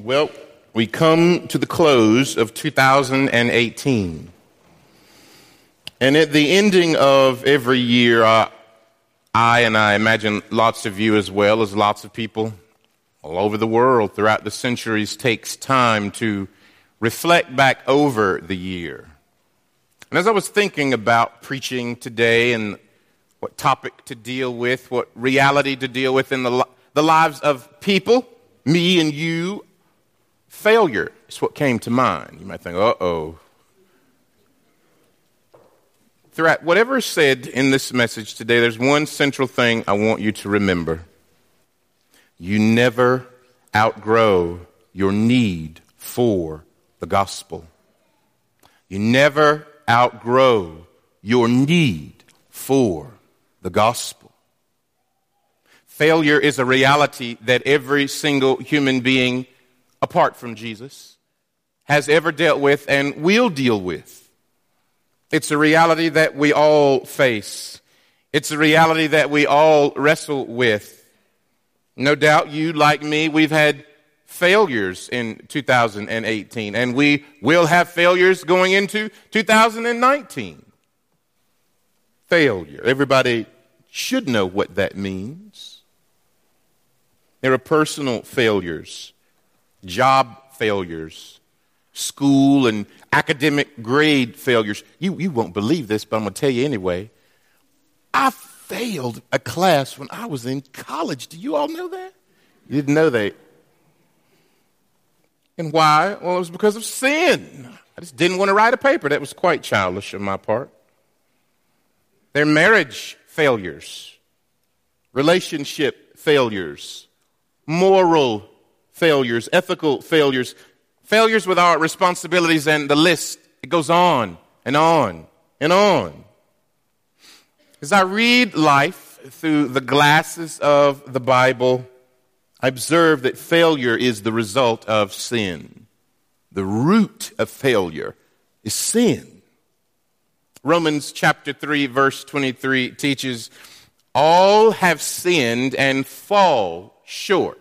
Well, we come to the close of 2018. And at the ending of every year, uh, I and I imagine lots of you as well as lots of people all over the world throughout the centuries takes time to reflect back over the year. And as I was thinking about preaching today and what topic to deal with, what reality to deal with in the, the lives of people, me and you, Failure is what came to mind. You might think, uh oh. Throughout whatever is said in this message today, there's one central thing I want you to remember. You never outgrow your need for the gospel. You never outgrow your need for the gospel. Failure is a reality that every single human being apart from Jesus, has ever dealt with and will deal with. It's a reality that we all face. It's a reality that we all wrestle with. No doubt you, like me, we've had failures in 2018, and we will have failures going into 2019. Failure. Everybody should know what that means. There are personal failures job failures, school and academic grade failures. You, you won't believe this, but I'm going to tell you anyway. I failed a class when I was in college. Do you all know that? You didn't know that. And why? Well, it was because of sin. I just didn't want to write a paper. That was quite childish on my part. Their marriage failures, relationship failures, moral failures, ethical failures, failures with our responsibilities, and the list, it goes on and on and on. As I read life through the glasses of the Bible, I observe that failure is the result of sin. The root of failure is sin. Romans chapter 3, verse 23 teaches all have sinned and fall short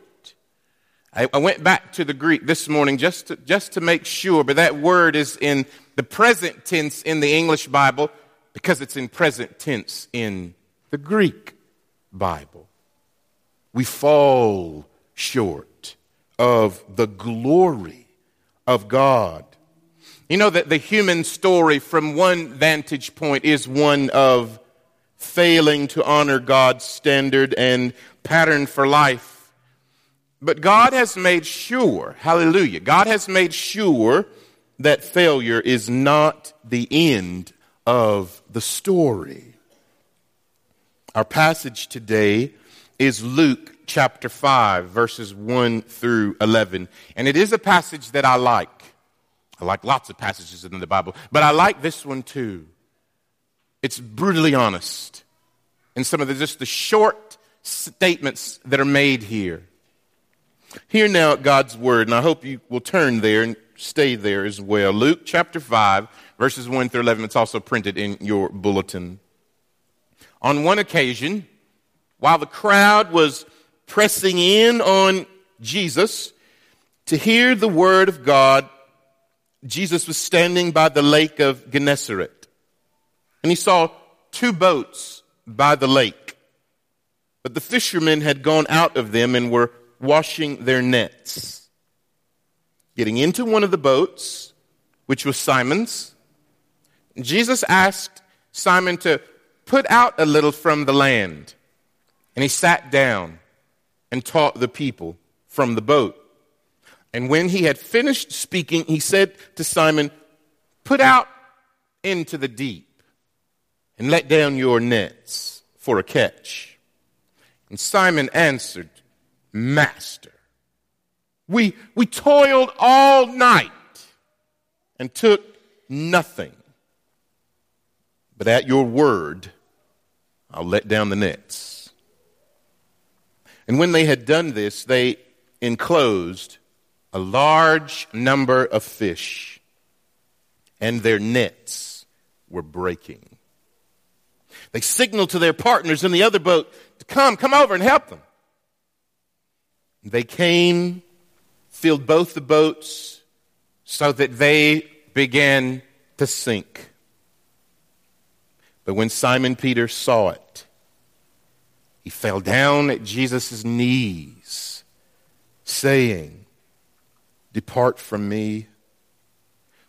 I, I went back to the Greek this morning just to, just to make sure, but that word is in the present tense in the English Bible because it's in present tense in the Greek Bible. We fall short of the glory of God. You know that the human story, from one vantage point, is one of failing to honor God's standard and pattern for life. But God has made sure, hallelujah, God has made sure that failure is not the end of the story. Our passage today is Luke chapter 5, verses 1 through 11. And it is a passage that I like. I like lots of passages in the Bible, but I like this one too. It's brutally honest. And some of the just the short statements that are made here. Hear now God's word, and I hope you will turn there and stay there as well. Luke chapter 5, verses 1 through 11. It's also printed in your bulletin. On one occasion, while the crowd was pressing in on Jesus to hear the word of God, Jesus was standing by the lake of Gennesaret. And he saw two boats by the lake. But the fishermen had gone out of them and were washing their nets. Getting into one of the boats, which was Simon's, Jesus asked Simon to put out a little from the land. And he sat down and taught the people from the boat. And when he had finished speaking, he said to Simon, Put out into the deep and let down your nets for a catch. And Simon answered, Master. We, we toiled all night and took nothing. But at your word, I'll let down the nets. And when they had done this, they enclosed a large number of fish, and their nets were breaking. They signaled to their partners in the other boat to come, come over and help them. They came filled both the boats so that they began to sink. But when Simon Peter saw it, he fell down at Jesus' knees, saying, Depart from me,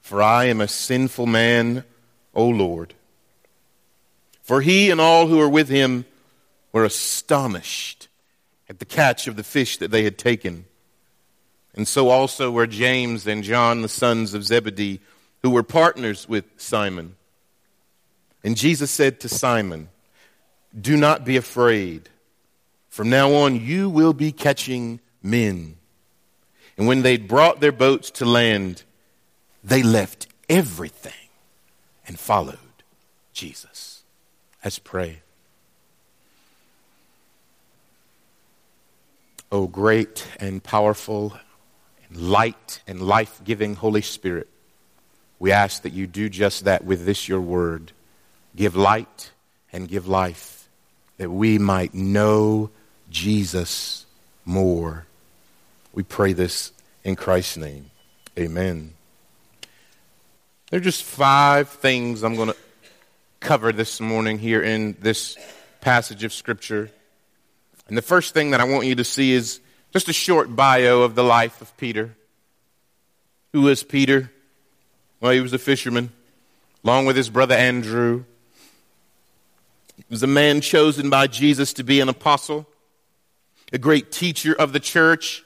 for I am a sinful man, O Lord. For he and all who were with him were astonished at the catch of the fish that they had taken. And so also were James and John, the sons of Zebedee, who were partners with Simon. And Jesus said to Simon, Do not be afraid. From now on, you will be catching men. And when they'd brought their boats to land, they left everything and followed Jesus. Let's pray. O great and powerful and light and life giving Holy Spirit, we ask that you do just that with this your word. Give light and give life, that we might know Jesus more. We pray this in Christ's name. Amen. There are just five things I'm going to cover this morning here in this passage of Scripture. And the first thing that I want you to see is just a short bio of the life of Peter. Who is Peter? Well, he was a fisherman, along with his brother Andrew. He was a man chosen by Jesus to be an apostle, a great teacher of the church,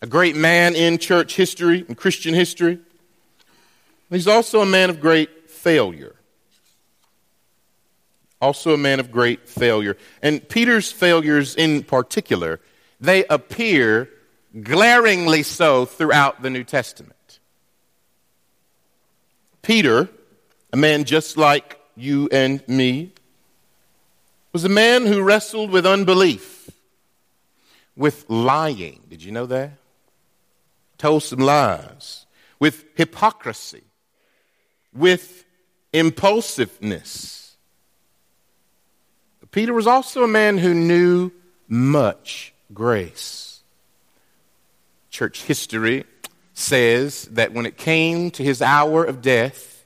a great man in church history and Christian history. He's also a man of great failure also a man of great failure. And Peter's failures in particular, they appear glaringly so throughout the New Testament. Peter, a man just like you and me, was a man who wrestled with unbelief, with lying. Did you know that? Told some lies, with hypocrisy, with impulsiveness Peter was also a man who knew much grace. Church history says that when it came to his hour of death,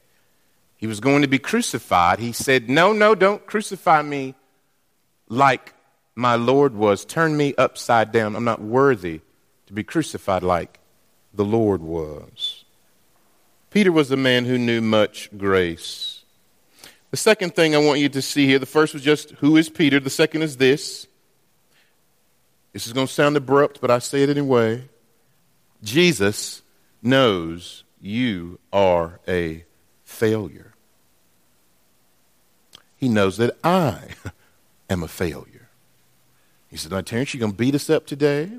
he was going to be crucified. He said, No, no, don't crucify me like my Lord was. Turn me upside down. I'm not worthy to be crucified like the Lord was. Peter was a man who knew much grace. The second thing I want you to see here the first was just who is Peter, the second is this. This is going to sound abrupt, but I say it anyway. Jesus knows you are a failure. He knows that I am a failure. He said, Now, Terrence, you going to beat us up today?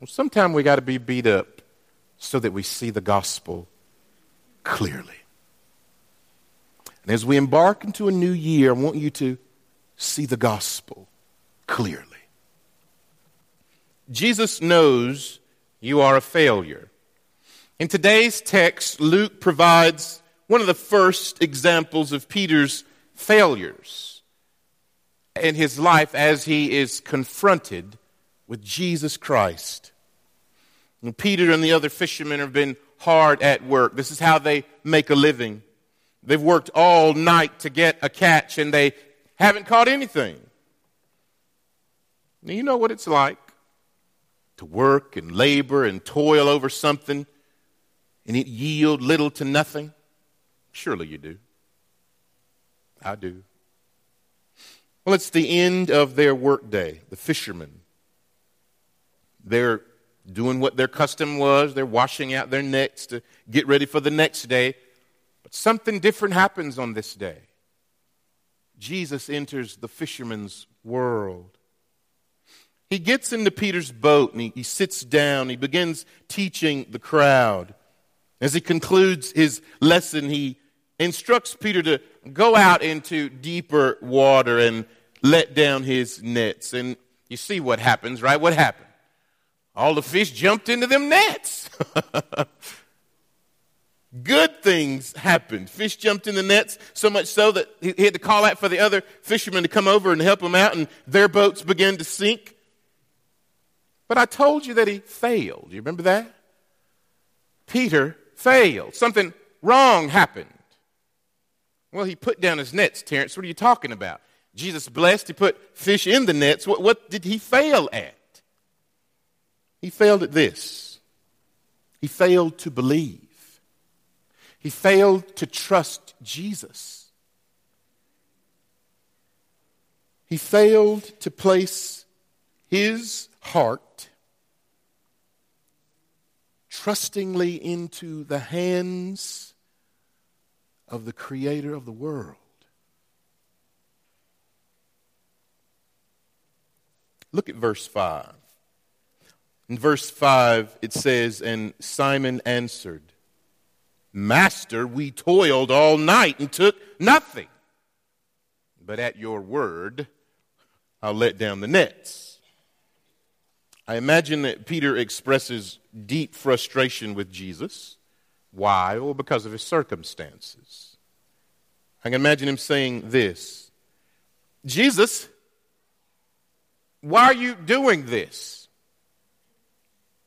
Well, sometime we got to be beat up so that we see the gospel clearly. And as we embark into a new year, I want you to see the gospel clearly. Jesus knows you are a failure. In today's text, Luke provides one of the first examples of Peter's failures in his life as he is confronted with Jesus Christ. And Peter and the other fishermen have been hard at work. This is how they make a living. They've worked all night to get a catch and they haven't caught anything. Now, you know what it's like to work and labor and toil over something and it yield little to nothing? Surely you do. I do. Well, it's the end of their workday, the fishermen. They're doing what their custom was. They're washing out their nets to get ready for the next day. But something different happens on this day. Jesus enters the fisherman's world. He gets into Peter's boat and he, he sits down. He begins teaching the crowd. As he concludes his lesson, he instructs Peter to go out into deeper water and let down his nets. And you see what happens, right? What happened? All the fish jumped into them nets. Things happened. Fish jumped in the nets so much so that he had to call out for the other fishermen to come over and help him out, and their boats began to sink. But I told you that he failed. You remember that? Peter failed. Something wrong happened. Well, he put down his nets, Terrence. What are you talking about? Jesus blessed, he put fish in the nets. What, what did he fail at? He failed at this. He failed to believe. He failed to trust Jesus. He failed to place his heart trustingly into the hands of the creator of the world. Look at verse 5. In verse 5, it says, And Simon answered, Master, we toiled all night and took nothing. But at your word, I'll let down the nets. I imagine that Peter expresses deep frustration with Jesus. Why? Well, because of his circumstances. I can imagine him saying this Jesus, why are you doing this?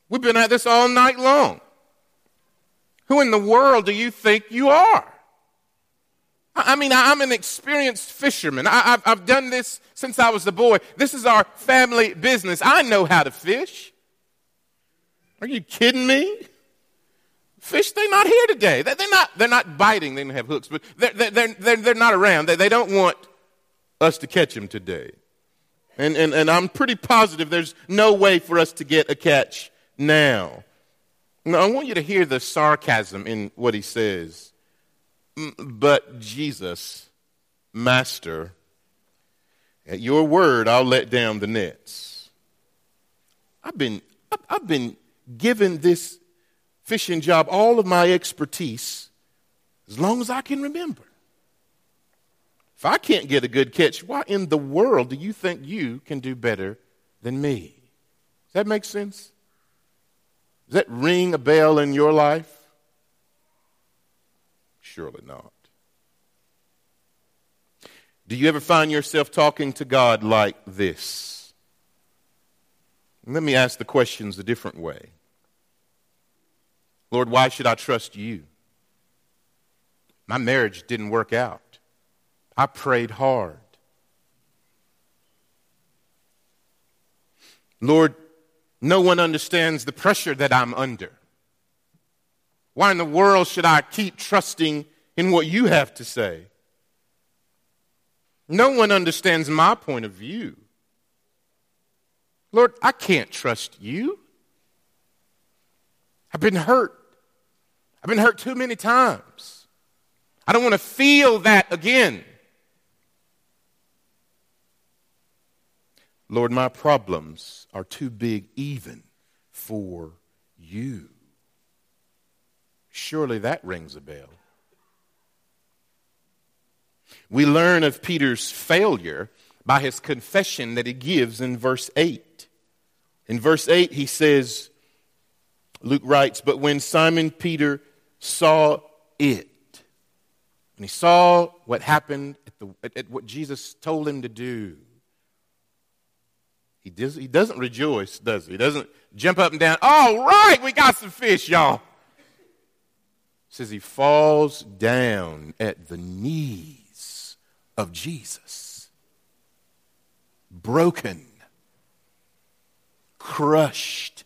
We've been at this all night long. Who in the world do you think you are? I mean, I'm an experienced fisherman. I, have done this since I was a boy. This is our family business. I know how to fish. Are you kidding me? Fish, they're not here today. They're not, they're not biting. They don't have hooks, but they're, they're, they're, they're not around. They, they don't want us to catch them today. And, and, and I'm pretty positive there's no way for us to get a catch now. Now, I want you to hear the sarcasm in what he says. But Jesus, Master, at your word, I'll let down the nets. I've been, I've been given this fishing job all of my expertise as long as I can remember. If I can't get a good catch, why in the world do you think you can do better than me? Does that make sense? Does that ring a bell in your life? Surely not. Do you ever find yourself talking to God like this? Let me ask the questions a different way. Lord, why should I trust you? My marriage didn't work out. I prayed hard. Lord, no one understands the pressure that I'm under. Why in the world should I keep trusting in what you have to say? No one understands my point of view. Lord, I can't trust you. I've been hurt. I've been hurt too many times. I don't want to feel that again. Lord, my problems are too big even for you. Surely that rings a bell. We learn of Peter's failure by his confession that he gives in verse 8. In verse 8, he says, Luke writes, But when Simon Peter saw it, and he saw what happened at, the, at, at what Jesus told him to do, he, does, he doesn't rejoice, does he? He doesn't jump up and down. All right, we got some fish, y'all. says he falls down at the knees of Jesus, broken, crushed.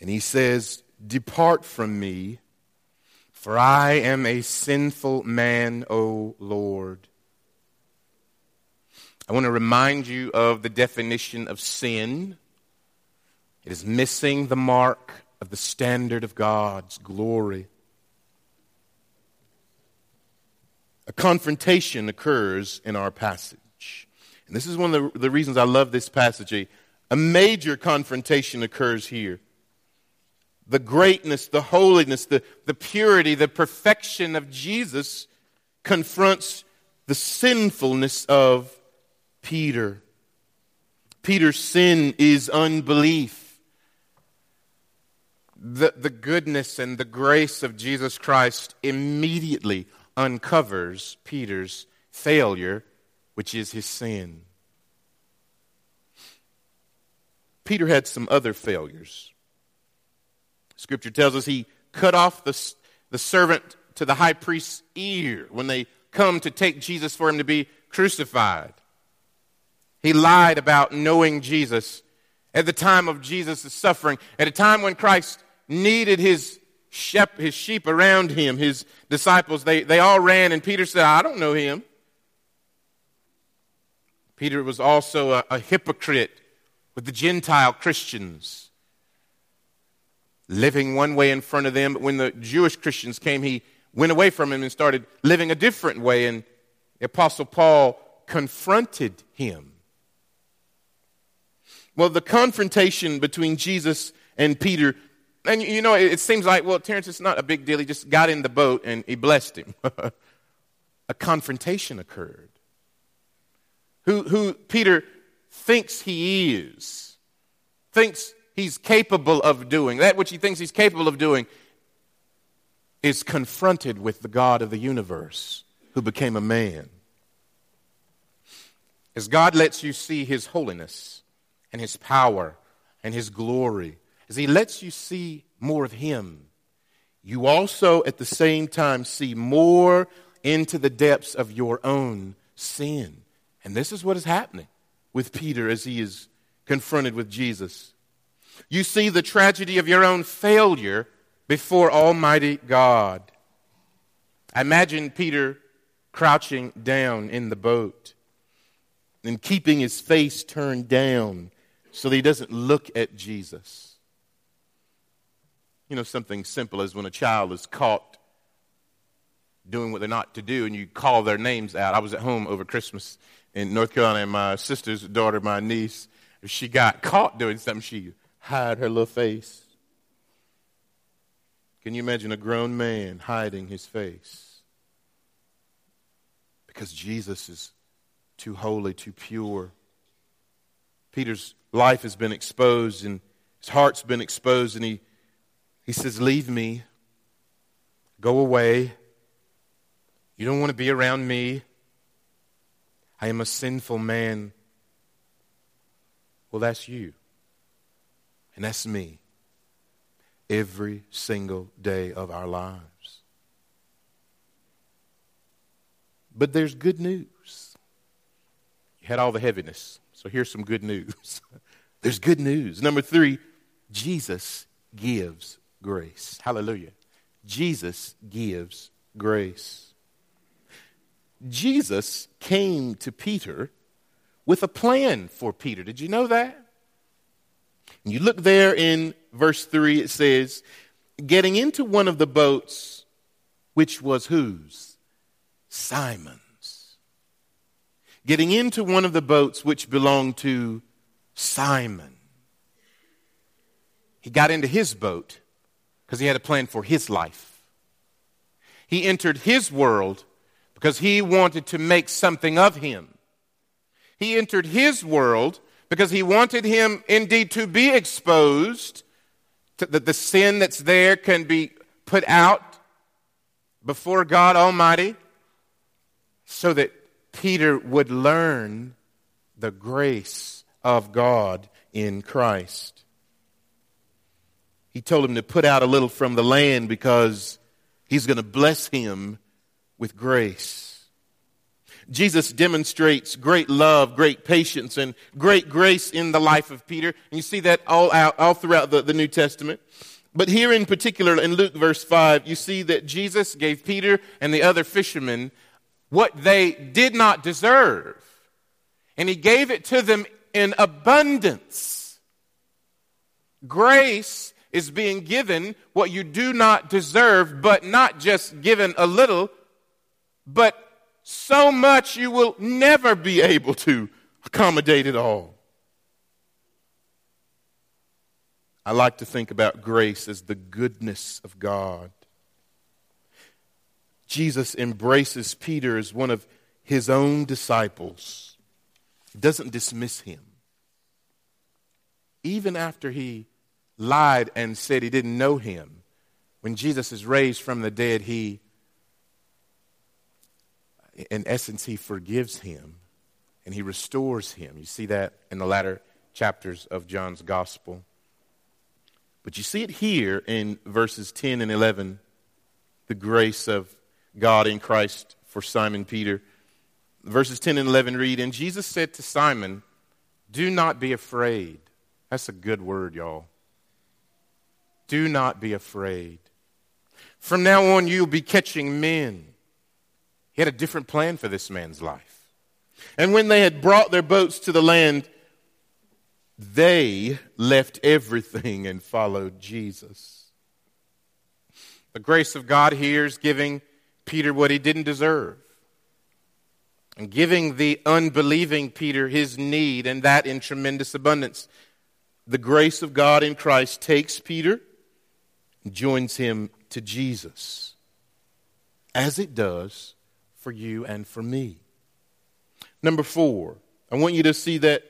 And he says, Depart from me, for I am a sinful man, O Lord. I want to remind you of the definition of sin. It is missing the mark of the standard of God's glory. A confrontation occurs in our passage. And this is one of the, the reasons I love this passage. A, a major confrontation occurs here. The greatness, the holiness, the, the purity, the perfection of Jesus confronts the sinfulness of Peter. Peter's sin is unbelief. The, the goodness and the grace of Jesus Christ immediately uncovers Peter's failure, which is his sin. Peter had some other failures. Scripture tells us he cut off the, the servant to the high priest's ear when they come to take Jesus for him to be crucified. He lied about knowing Jesus at the time of Jesus' suffering, at a time when Christ needed his, shep, his sheep around him, his disciples. They, they all ran, and Peter said, I don't know him. Peter was also a, a hypocrite with the Gentile Christians, living one way in front of them. But when the Jewish Christians came, he went away from him and started living a different way. And the Apostle Paul confronted him. Well, the confrontation between Jesus and Peter, and you know, it seems like, well, Terrence, it's not a big deal. He just got in the boat and he blessed him. a confrontation occurred. Who, who Peter thinks he is, thinks he's capable of doing, that which he thinks he's capable of doing, is confronted with the God of the universe who became a man. As God lets you see his holiness and his power and his glory, as he lets you see more of him, you also at the same time see more into the depths of your own sin. And this is what is happening with Peter as he is confronted with Jesus. You see the tragedy of your own failure before Almighty God. I imagine Peter crouching down in the boat and keeping his face turned down so that he doesn't look at Jesus. You know, something simple as when a child is caught doing what they're not to do and you call their names out. I was at home over Christmas in North Carolina and my sister's daughter, my niece, she got caught doing something, she hid her little face. Can you imagine a grown man hiding his face? Because Jesus is too holy, too pure. Peter's life has been exposed and his heart's been exposed, and he, he says, Leave me. Go away. You don't want to be around me. I am a sinful man. Well, that's you. And that's me every single day of our lives. But there's good news. Had all the heaviness, so here's some good news. there's good news. Number three, Jesus gives grace. Hallelujah. Jesus gives grace. Jesus came to Peter with a plan for Peter. Did you know that? And you look there in verse 3, it says, Getting into one of the boats, which was whose? Simon's. Getting into one of the boats which belonged to Simon. He got into his boat because he had a plan for his life. He entered his world because he wanted to make something of him. He entered his world because he wanted him indeed to be exposed, to, that the sin that's there can be put out before God Almighty, so that Peter would learn the grace of God in Christ. He told him to put out a little from the land because he's going to bless him with grace. Jesus demonstrates great love, great patience, and great grace in the life of Peter. And you see that all out, all throughout the, the New Testament. But here in particular, in Luke verse 5, you see that Jesus gave Peter and the other fishermen what they did not deserve. And he gave it to them in abundance. Grace is being given what you do not deserve, but not just given a little, but so much you will never be able to accommodate it all. I like to think about grace as the goodness of God. Jesus embraces Peter as one of his own disciples, doesn't dismiss him. Even after he lied and said he didn't know him, when Jesus is raised from the dead, he in essence, he forgives him and he restores him. You see that in the latter chapters of John's gospel. But you see it here in verses 10 and 11 the grace of God in Christ for Simon Peter. Verses 10 and 11 read And Jesus said to Simon, Do not be afraid. That's a good word, y'all. Do not be afraid. From now on, you'll be catching men. He had a different plan for this man's life. And when they had brought their boats to the land, they left everything and followed Jesus. The grace of God here is giving Peter what he didn't deserve and giving the unbelieving Peter his need, and that in tremendous abundance. The grace of God in Christ takes Peter and joins him to Jesus, as it does for you and for me. Number four, I want you to see that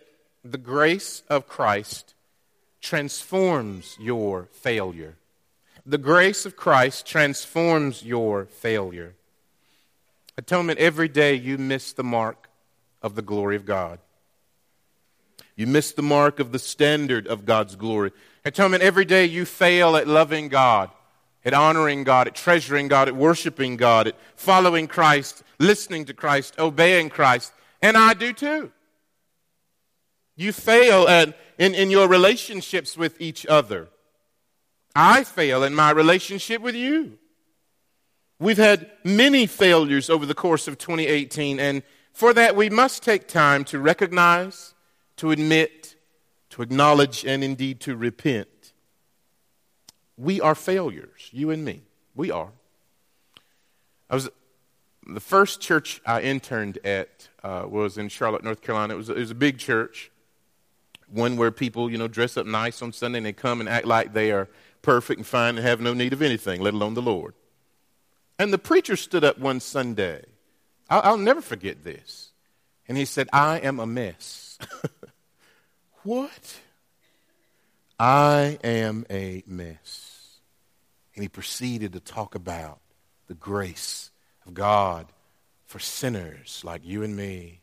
the grace of Christ transforms your failure. The grace of Christ transforms your failure. Atonement, every day you miss the mark of the glory of God. You miss the mark of the standard of God's glory. Atonement, every day you fail at loving God, at honoring God, at treasuring God, at worshiping God, at following Christ, listening to Christ, obeying Christ. And I do too. You fail at, in, in your relationships with each other. I fail in my relationship with you. We've had many failures over the course of 2018, and for that we must take time to recognize, to admit, to acknowledge, and indeed to repent. We are failures, you and me. We are. I was the first church I interned at uh, was in Charlotte, North Carolina. It was, it was a big church, one where people, you know, dress up nice on Sunday and they come and act like they are perfect and fine and have no need of anything, let alone the Lord. And the preacher stood up one Sunday. I'll, I'll never forget this. And he said, I am a mess. what? I am a mess. And he proceeded to talk about the grace of God for sinners like you and me.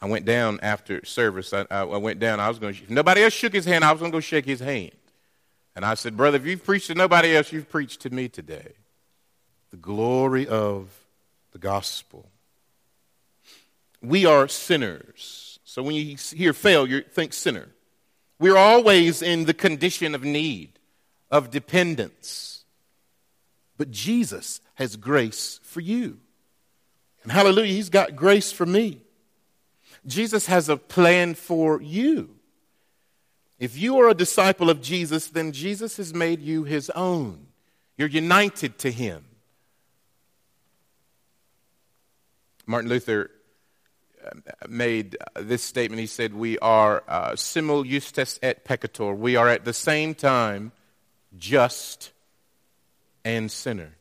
I went down after service. I, I, went down. I was going if nobody else shook his hand, I was going to go shake his hand. And I said, Brother, if you've preached to nobody else, you've preached to me today. The glory of the gospel. We are sinners. So when you hear failure, think sinner. We're always in the condition of need, of dependence. But Jesus has grace for you. And hallelujah, He's got grace for me. Jesus has a plan for you. If you are a disciple of Jesus, then Jesus has made you his own. You're united to him. Martin Luther uh, made this statement. He said, We are uh, simul justus et peccator. We are at the same time just and sinner.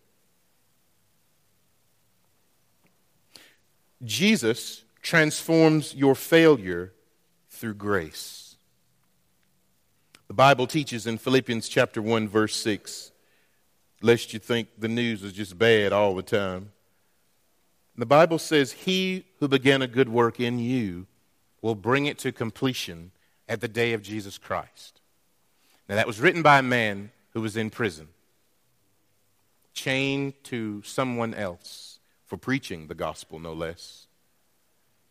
Jesus transforms your failure through grace. The Bible teaches in Philippians chapter 1 verse 6 lest you think the news is just bad all the time. The Bible says he who began a good work in you will bring it to completion at the day of Jesus Christ. Now that was written by a man who was in prison, chained to someone else for preaching the gospel no less.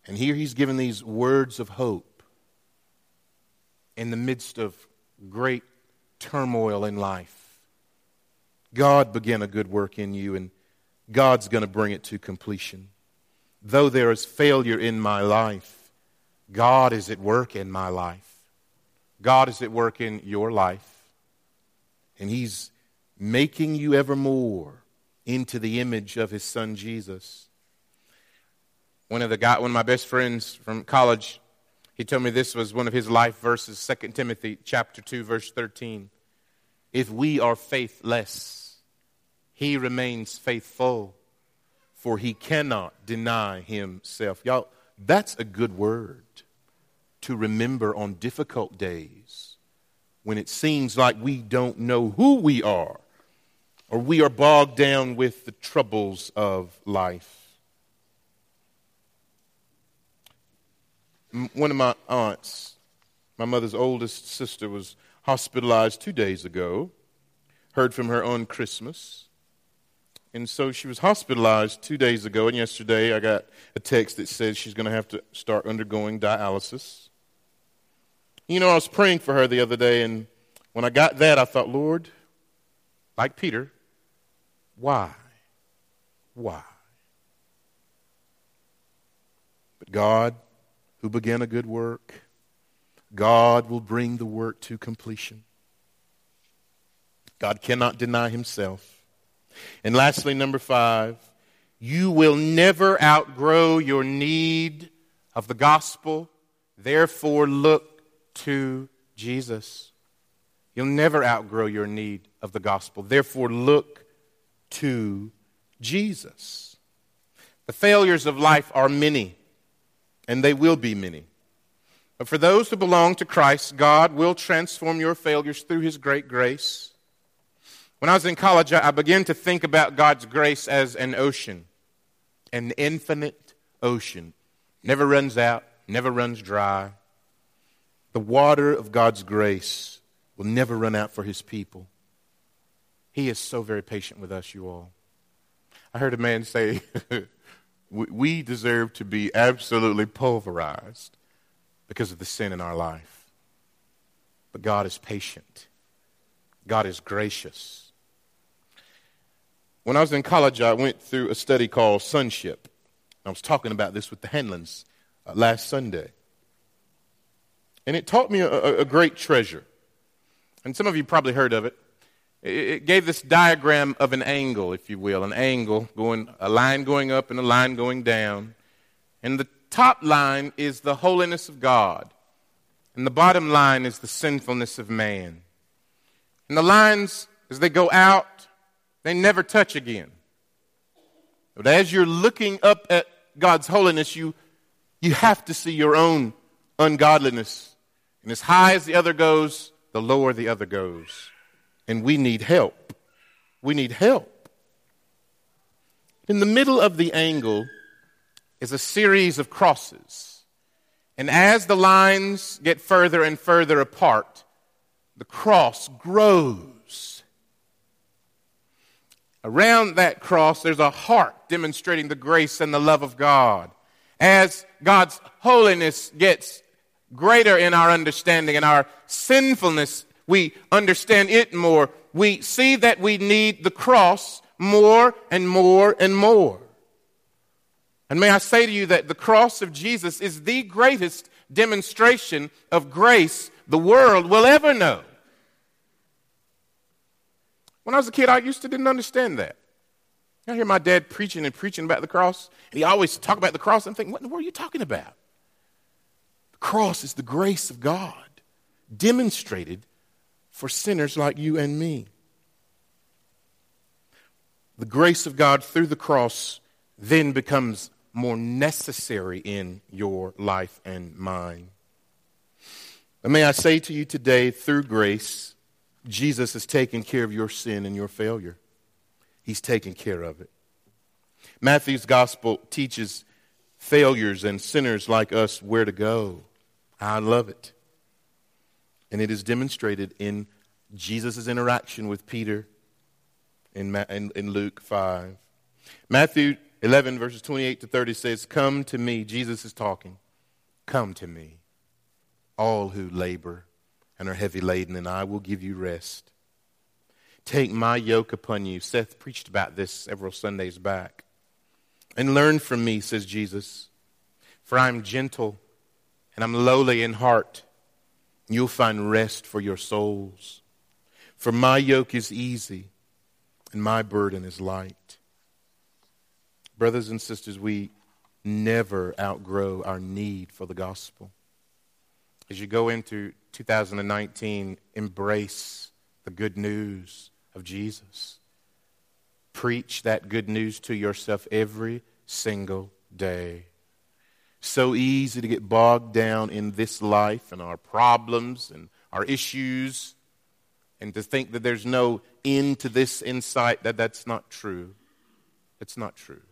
And here he's given these words of hope in the midst of great turmoil in life. God began a good work in you, and God's going to bring it to completion. Though there is failure in my life, God is at work in my life. God is at work in your life. And He's making you ever more into the image of His Son Jesus one of the guy, one of my best friends from college, he told me this was one of his life verses, 2 Timothy chapter 2, verse 13. If we are faithless, he remains faithful, for he cannot deny himself. Y'all, that's a good word to remember on difficult days when it seems like we don't know who we are or we are bogged down with the troubles of life. One of my aunts, my mother's oldest sister, was hospitalized two days ago. Heard from her on Christmas. And so she was hospitalized two days ago, and yesterday I got a text that says she's going to have to start undergoing dialysis. You know, I was praying for her the other day, and when I got that, I thought, Lord, like Peter, why? Why? But God, who began a good work, God will bring the work to completion. God cannot deny himself. And lastly, number five, you will never outgrow your need of the gospel. Therefore, look to Jesus. You'll never outgrow your need of the gospel. Therefore, look to Jesus. The failures of life are many, and they will be many. But for those who belong to Christ, God will transform your failures through His great grace. When I was in college, I began to think about God's grace as an ocean, an infinite ocean. Never runs out, never runs dry. The water of God's grace will never run out for His people. He is so very patient with us, you all. I heard a man say, We deserve to be absolutely pulverized because of the sin in our life. But God is patient, God is gracious. When I was in college, I went through a study called Sonship. I was talking about this with the Henlons uh, last Sunday. And it taught me a, a, great treasure. And some of you probably heard of it. It gave this diagram of an angle, if you will, an angle going, a line going up and a line going down. And the top line is the holiness of God, and the bottom line is the sinfulness of man. And the lines, as they go out, they never touch again. But as you're looking up at God's holiness, you, you have to see your own ungodliness. And as high as the other goes, the lower the other goes. And we need help. We need help. In the middle of the angle is a series of crosses. And as the lines get further and further apart, the cross grows. Around that cross, there's a heart demonstrating the grace and the love of God. As God's holiness gets greater in our understanding and our sinfulness, we understand it more. We see that we need the cross more and more and more. And may I say to you that the cross of Jesus is the greatest demonstration of grace the world will ever know. When I was a kid, I used to didn't understand that. I hear my dad preaching and preaching about the cross, and he always talk about the cross. I'm thinking, what in the world are you talking about? The cross is the grace of God demonstrated for sinners like you and me. The grace of God through the cross then becomes more necessary in your life and mine. And may I say to you today, through grace, Jesus has taken care of your sin and your failure. He's taken care of it. Matthew's gospel teaches failures and sinners like us where to go. I love it. And it is demonstrated in Jesus' interaction with Peter in, in, in Luke 5. Matthew 11, verses 28 to 30 says, Come to me. Jesus is talking. Come to me, all who labor and are heavy laden, and I will give you rest. Take my yoke upon you. Seth preached about this several Sundays back. And learn from me, says Jesus, for I am gentle and I'm lowly in heart. You'll find rest for your souls. For my yoke is easy and my burden is light. Brothers and sisters, we never outgrow our need for the gospel. As you go into 2019, embrace the good news of Jesus. Preach that good news to yourself every single day. So easy to get bogged down in this life and our problems and our issues and to think that there's no end to this insight that that's not true. It's not true.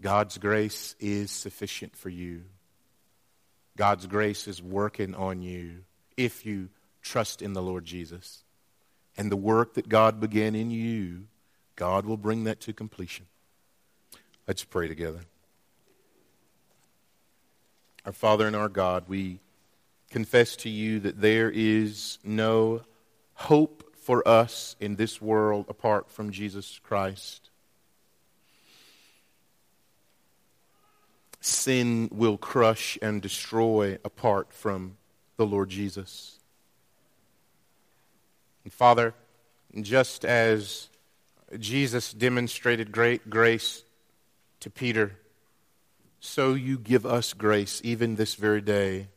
God's grace is sufficient for you. God's grace is working on you if you trust in the Lord Jesus. And the work that God began in you, God will bring that to completion. Let's pray together. Our Father and our God, we confess to you that there is no hope for us in this world apart from Jesus Christ. Sin will crush and destroy apart from the Lord Jesus. And Father, just as Jesus demonstrated great grace to Peter, so you give us grace even this very day.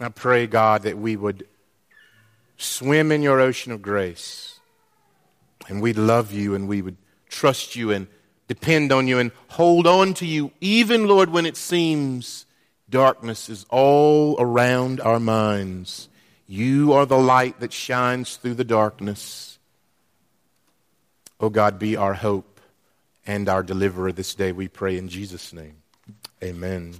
I pray, God, that we would swim in your ocean of grace and we'd love you and we would trust you and depend on you and hold on to you, even, Lord, when it seems darkness is all around our minds. You are the light that shines through the darkness. Oh God, be our hope and our deliverer this day, we pray in Jesus' name. Amen.